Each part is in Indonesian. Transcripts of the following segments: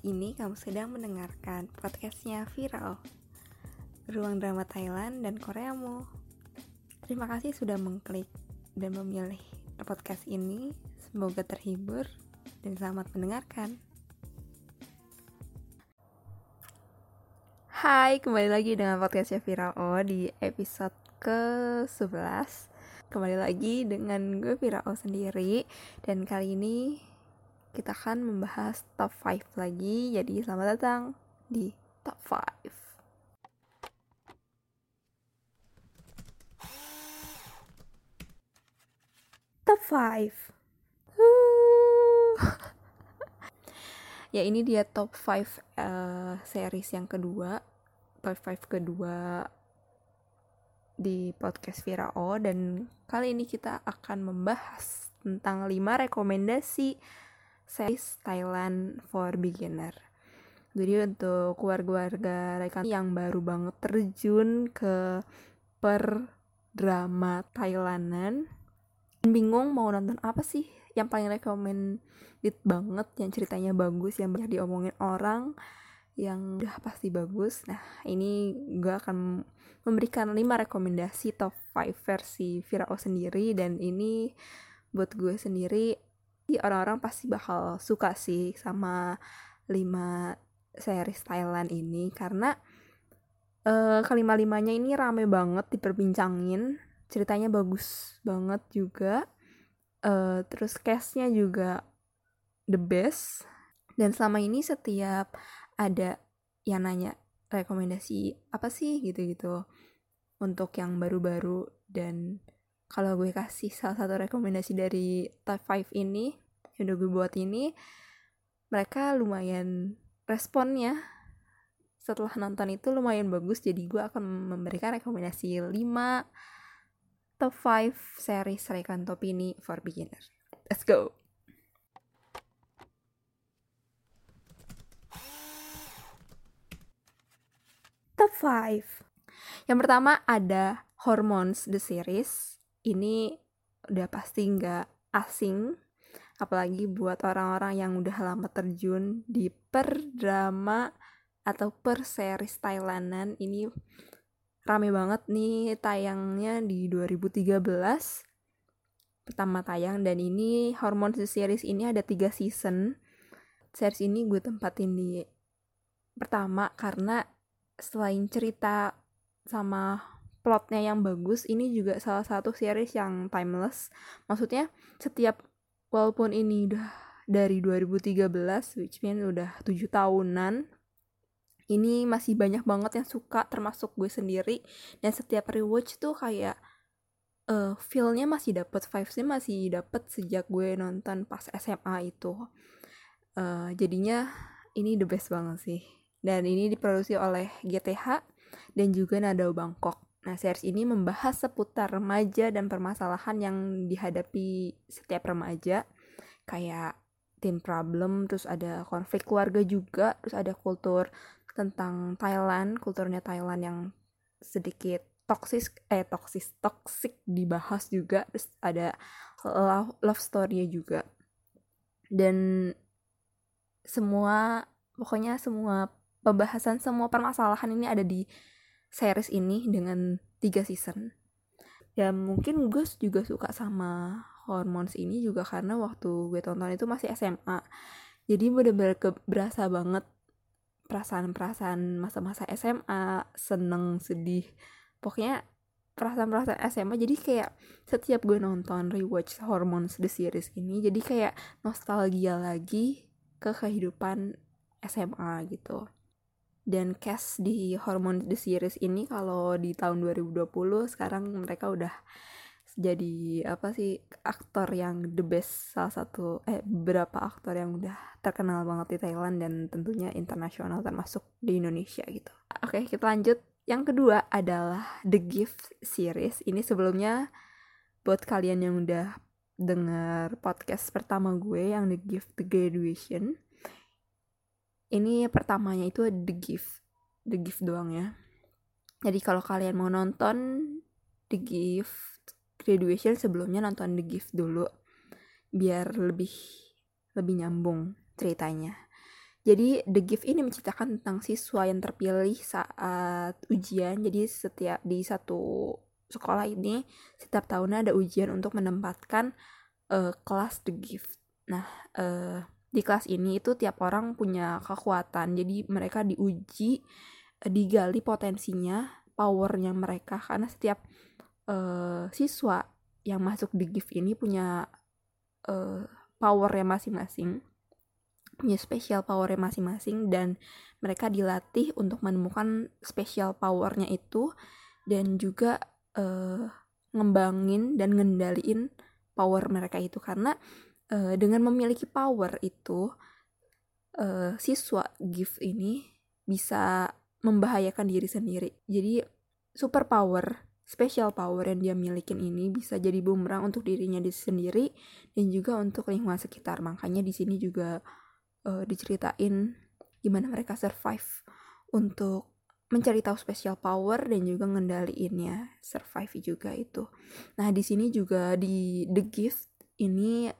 ini kamu sedang mendengarkan podcastnya Viral Ruang Drama Thailand dan Koreamu. Terima kasih sudah mengklik dan memilih podcast ini. Semoga terhibur dan selamat mendengarkan. Hai, kembali lagi dengan podcastnya Viral O di episode ke-11 Kembali lagi dengan gue Viral O sendiri. Dan kali ini kita akan membahas top 5 lagi. Jadi selamat datang di top 5. Top 5. ya ini dia top 5 uh, eh, series yang kedua. Top 5 kedua di podcast Vira O dan kali ini kita akan membahas tentang 5 rekomendasi series Thailand for beginner. Jadi untuk keluarga-keluarga rekan yang baru banget terjun ke per drama Thailandan bingung mau nonton apa sih yang paling recommended banget yang ceritanya bagus yang banyak diomongin orang yang udah pasti bagus nah ini gue akan memberikan 5 rekomendasi top 5 versi Virao sendiri dan ini buat gue sendiri orang-orang pasti bakal suka sih sama lima series Thailand ini karena uh, kelima-limanya ini rame banget diperbincangin ceritanya bagus banget juga uh, terus castnya juga the best. Dan selama ini setiap ada yang nanya rekomendasi apa sih gitu-gitu untuk yang baru-baru dan kalau gue kasih salah satu rekomendasi dari top 5 ini yang udah gue buat ini mereka lumayan responnya. Setelah nonton itu lumayan bagus jadi gue akan memberikan rekomendasi 5 top 5 series Rekan Top ini for beginner. Let's go! Top 5 yang pertama ada Hormones the series ini udah pasti nggak asing apalagi buat orang-orang yang udah lama terjun di per drama atau per series Thailandan. Ini rame banget nih tayangnya di 2013 pertama tayang. Dan ini Hormone series ini ada tiga season. Series ini gue tempatin di pertama karena selain cerita sama plotnya yang bagus ini juga salah satu series yang timeless. Maksudnya setiap walaupun ini udah dari 2013 which mean udah 7 tahunan ini masih banyak banget yang suka termasuk gue sendiri. Dan setiap rewatch tuh kayak uh, feelnya masih dapet vibesnya masih dapet sejak gue nonton pas SMA itu. Uh, jadinya ini the best banget sih. Dan ini diproduksi oleh GTH dan juga Nadao Bangkok Nah, series ini membahas seputar remaja dan permasalahan yang dihadapi setiap remaja, kayak tim problem, terus ada konflik keluarga juga, terus ada kultur tentang Thailand, kulturnya Thailand yang sedikit toksis, eh toksis, toksik dibahas juga, terus ada love, love story-nya juga. Dan semua, pokoknya semua pembahasan semua permasalahan ini ada di series ini dengan tiga season. Ya mungkin gue juga suka sama Hormones ini juga karena waktu gue tonton itu masih SMA jadi bener-bener berasa banget perasaan-perasaan masa-masa SMA seneng sedih. Pokoknya perasaan-perasaan SMA jadi kayak setiap gue nonton rewatch Hormones the series ini jadi kayak nostalgia lagi ke kehidupan SMA gitu dan cast di Hormone the Series ini kalau di tahun 2020 sekarang mereka udah jadi apa sih aktor yang the best salah satu eh beberapa aktor yang udah terkenal banget di Thailand dan tentunya internasional termasuk di Indonesia gitu. Oke, kita lanjut. Yang kedua adalah The Gift series. Ini sebelumnya buat kalian yang udah denger podcast pertama gue yang The Gift The Graduation ini pertamanya itu The Gift. The Gift doang ya. Jadi kalau kalian mau nonton The Gift Graduation sebelumnya nonton The Gift dulu biar lebih lebih nyambung ceritanya. Jadi The Gift ini menceritakan tentang siswa yang terpilih saat ujian. Jadi setiap di satu sekolah ini setiap tahunnya ada ujian untuk menempatkan uh, kelas The Gift. Nah uh, di kelas ini itu tiap orang punya kekuatan. Jadi mereka diuji uh, digali potensinya powernya mereka. Karena setiap uh, siswa yang masuk The Gift ini punya uh, powernya masing-masing punya special powernya masing-masing dan mereka dilatih untuk menemukan special powernya itu dan juga uh, ngembangin dan ngendaliin power mereka itu. Karena uh, dengan memiliki power itu uh, siswa gift ini bisa membahayakan diri sendiri jadi super power special power yang dia milikin ini bisa jadi bumerang untuk dirinya sendiri dan juga untuk lingkungan sekitar makanya di sini juga uh, diceritain gimana mereka survive untuk mencari tahu special power dan juga ngendaliinnya survive juga itu. Nah di sini juga di The Gift ini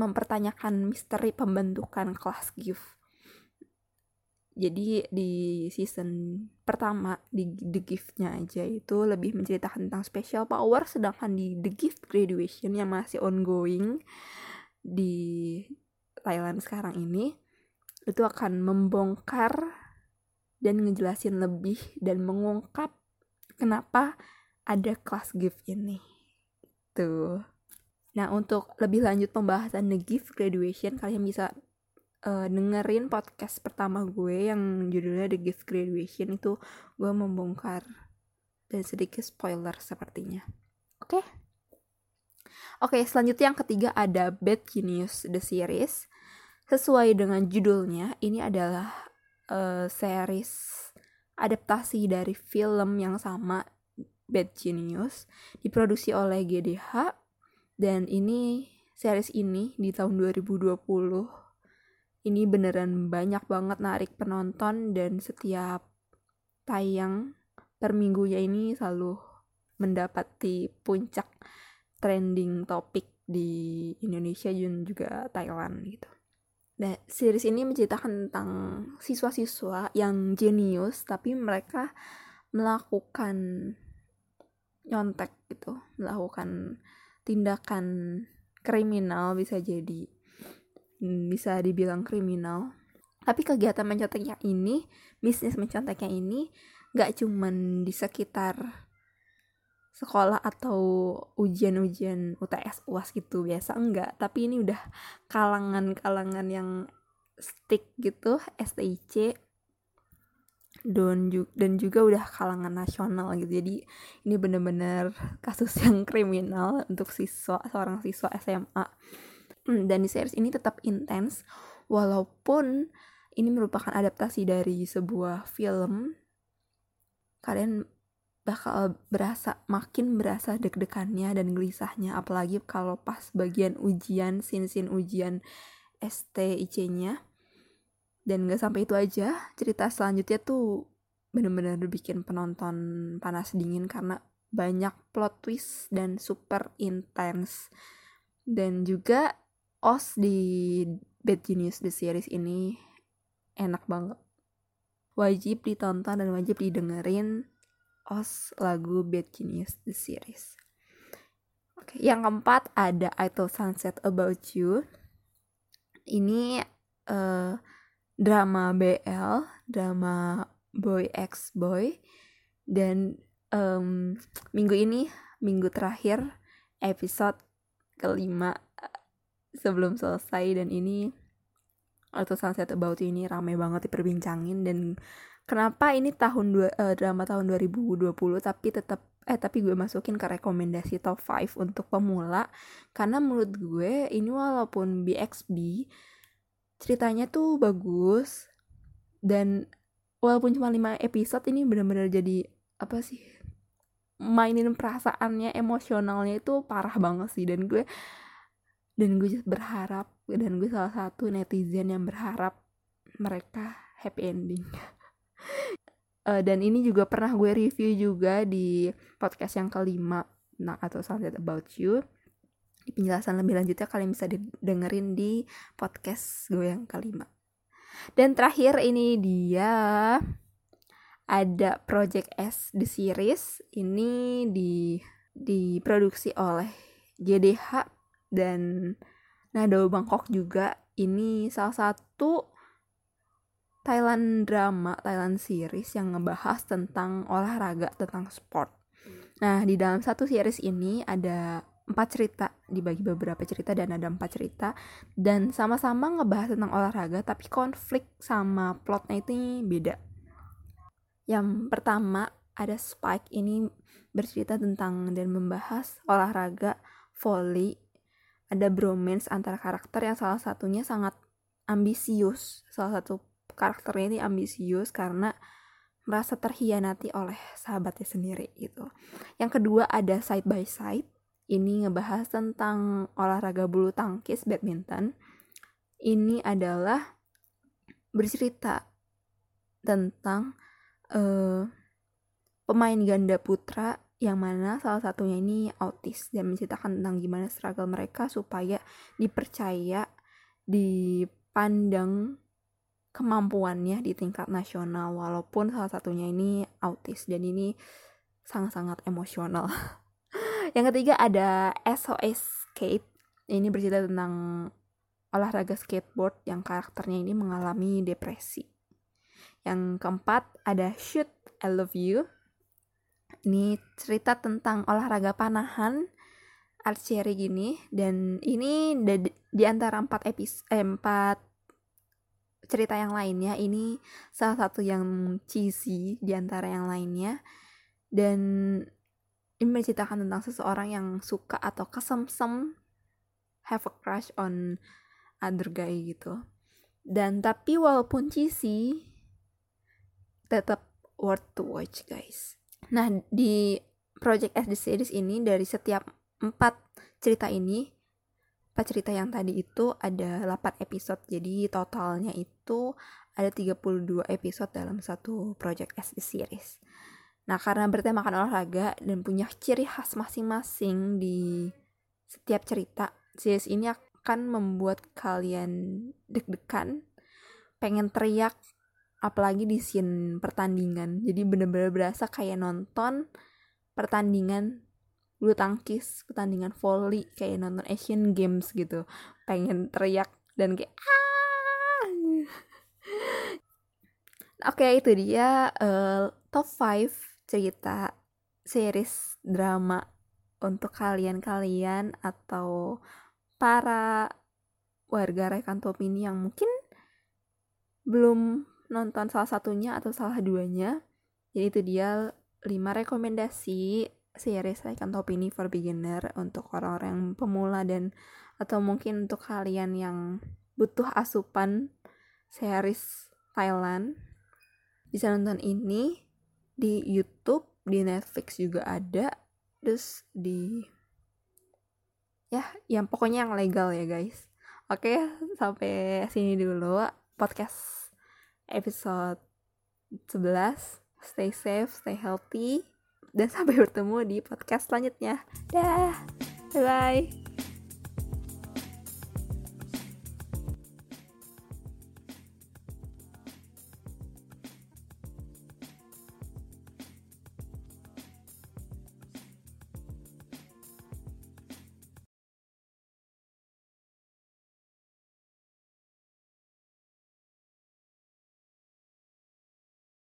mempertanyakan misteri pembentukan kelas gift. Jadi di season pertama di The Gift-nya aja itu lebih menceritakan tentang special power sedangkan di The Gift Graduation yang masih ongoing di Thailand sekarang ini itu akan membongkar dan ngejelasin lebih dan mengungkap kenapa ada kelas gift ini. Tuh. Nah, untuk lebih lanjut pembahasan the gift graduation, kalian bisa uh, dengerin podcast pertama gue yang judulnya The Gift Graduation itu gue membongkar dan sedikit spoiler sepertinya. Oke? Okay? Oke, okay, selanjutnya yang ketiga ada Bad Genius The Series sesuai dengan judulnya ini adalah uh, series adaptasi dari film yang sama Bad Genius diproduksi oleh GDH dan ini series ini di tahun 2020 ini beneran banyak banget narik penonton dan setiap tayang per minggunya ini selalu mendapati puncak trending topik di Indonesia dan juga Thailand gitu. Nah, series ini menceritakan tentang siswa-siswa yang jenius tapi mereka melakukan nyontek gitu, melakukan tindakan kriminal bisa jadi hmm, bisa dibilang kriminal. Tapi kegiatan menconteknya ini, bisnis menconteknya ini gak cuman di sekitar sekolah atau ujian-ujian UTS UAS gitu biasa enggak tapi ini udah kalangan-kalangan yang stick gitu STIC dan juga, dan juga udah kalangan nasional gitu. Jadi ini bener-bener kasus yang kriminal untuk siswa seorang siswa SMA hmm, dan di series ini tetap intens walaupun ini merupakan adaptasi dari sebuah film. Kalian bakal berasa makin berasa deg-degannya dan gelisahnya apalagi kalau pas bagian ujian sin-sin ujian STIC-nya dan gak sampai itu aja cerita selanjutnya tuh bener-bener bikin penonton panas dingin karena banyak plot twist dan super intense dan juga os di Bad Genius The Series ini enak banget wajib ditonton dan wajib didengerin os lagu Bad Genius The Series. Oke, yang keempat ada I Sunset About You. Ini uh, drama BL, drama boy X boy dan um, minggu ini minggu terakhir episode kelima sebelum selesai. Dan ini Told Sunset About ini ramai banget diperbincangin. Dan kenapa ini tahun dua, uh, drama tahun 2020 tapi tetap eh tapi gue masukin ke rekomendasi top 5 untuk pemula. Karena menurut gue ini walaupun BXB ceritanya tuh bagus. Dan walaupun cuma 5 episode ini benar-benar jadi apa sih mainin perasaannya emosionalnya itu parah banget sih. Dan gue dan gue berharap dan gue salah satu netizen yang berharap mereka happy ending. Uh, dan ini juga pernah gue review juga di podcast yang kelima nah atau something about you penjelasan lebih lanjutnya kalian bisa dengerin di podcast gue yang kelima. Dan terakhir ini dia ada Project S The Series. Ini di diproduksi oleh GDH dan Nado Bangkok juga. Ini salah satu Thailand drama, Thailand series yang ngebahas tentang olahraga, tentang sport. Nah, di dalam satu series ini ada empat cerita, dibagi beberapa cerita dan ada empat cerita. Dan sama-sama ngebahas tentang olahraga, tapi konflik sama plotnya itu beda. Yang pertama, ada Spike ini bercerita tentang dan membahas olahraga volley. Ada bromance antara karakter yang salah satunya sangat ambisius. Salah satu karakternya ini ambisius karena merasa terhianati oleh sahabatnya sendiri gitu. Yang kedua ada side by side. Ini ngebahas tentang olahraga bulu tangkis badminton. Ini adalah bercerita tentang uh, pemain ganda putra yang mana salah satunya ini autis dan menceritakan tentang gimana struggle mereka supaya dipercaya, dipandang kemampuannya di tingkat nasional walaupun salah satunya ini autis dan ini sangat-sangat emosional. yang ketiga ada SOS Skate. Ini bercerita tentang olahraga skateboard yang karakternya ini mengalami depresi. Yang keempat ada Shoot I Love You. Ini cerita tentang olahraga panahan archery gini dan ini di antara empat episode eh, empat cerita yang lainnya ini salah satu yang cheesy di antara yang lainnya dan ini menceritakan tentang seseorang yang suka atau kesemsem have a crush on other guy gitu. Dan tapi walaupun cheesy tetap worth to watch guys. Nah di Project S The Series ini dari setiap empat cerita ini empat cerita yang tadi itu ada 8 episode. Jadi totalnya itu ada 32 episode dalam satu project SD series nah karena bertemakan olahraga dan punya ciri khas masing-masing di setiap cerita series ini akan membuat kalian deg-degan pengen teriak apalagi di scene pertandingan. Jadi bener-bener berasa kayak nonton pertandingan bulu tangkis pertandingan volley kayak nonton Asian Games gitu. Pengen teriak dan kayak ah! Oke okay, itu dia uh, top 5 cerita series drama untuk kalian-kalian atau para warga rekan top ini yang mungkin belum nonton salah satunya atau salah duanya jadi itu dia 5 rekomendasi series Icon Top ini for beginner untuk orang-orang yang pemula dan atau mungkin untuk kalian yang butuh asupan series Thailand. Bisa nonton ini di YouTube, di Netflix juga ada, terus di ya yang pokoknya yang legal ya guys. Oke, sampai sini dulu podcast episode 11. Stay safe, stay healthy dan sampai bertemu di podcast selanjutnya. Dah, bye bye.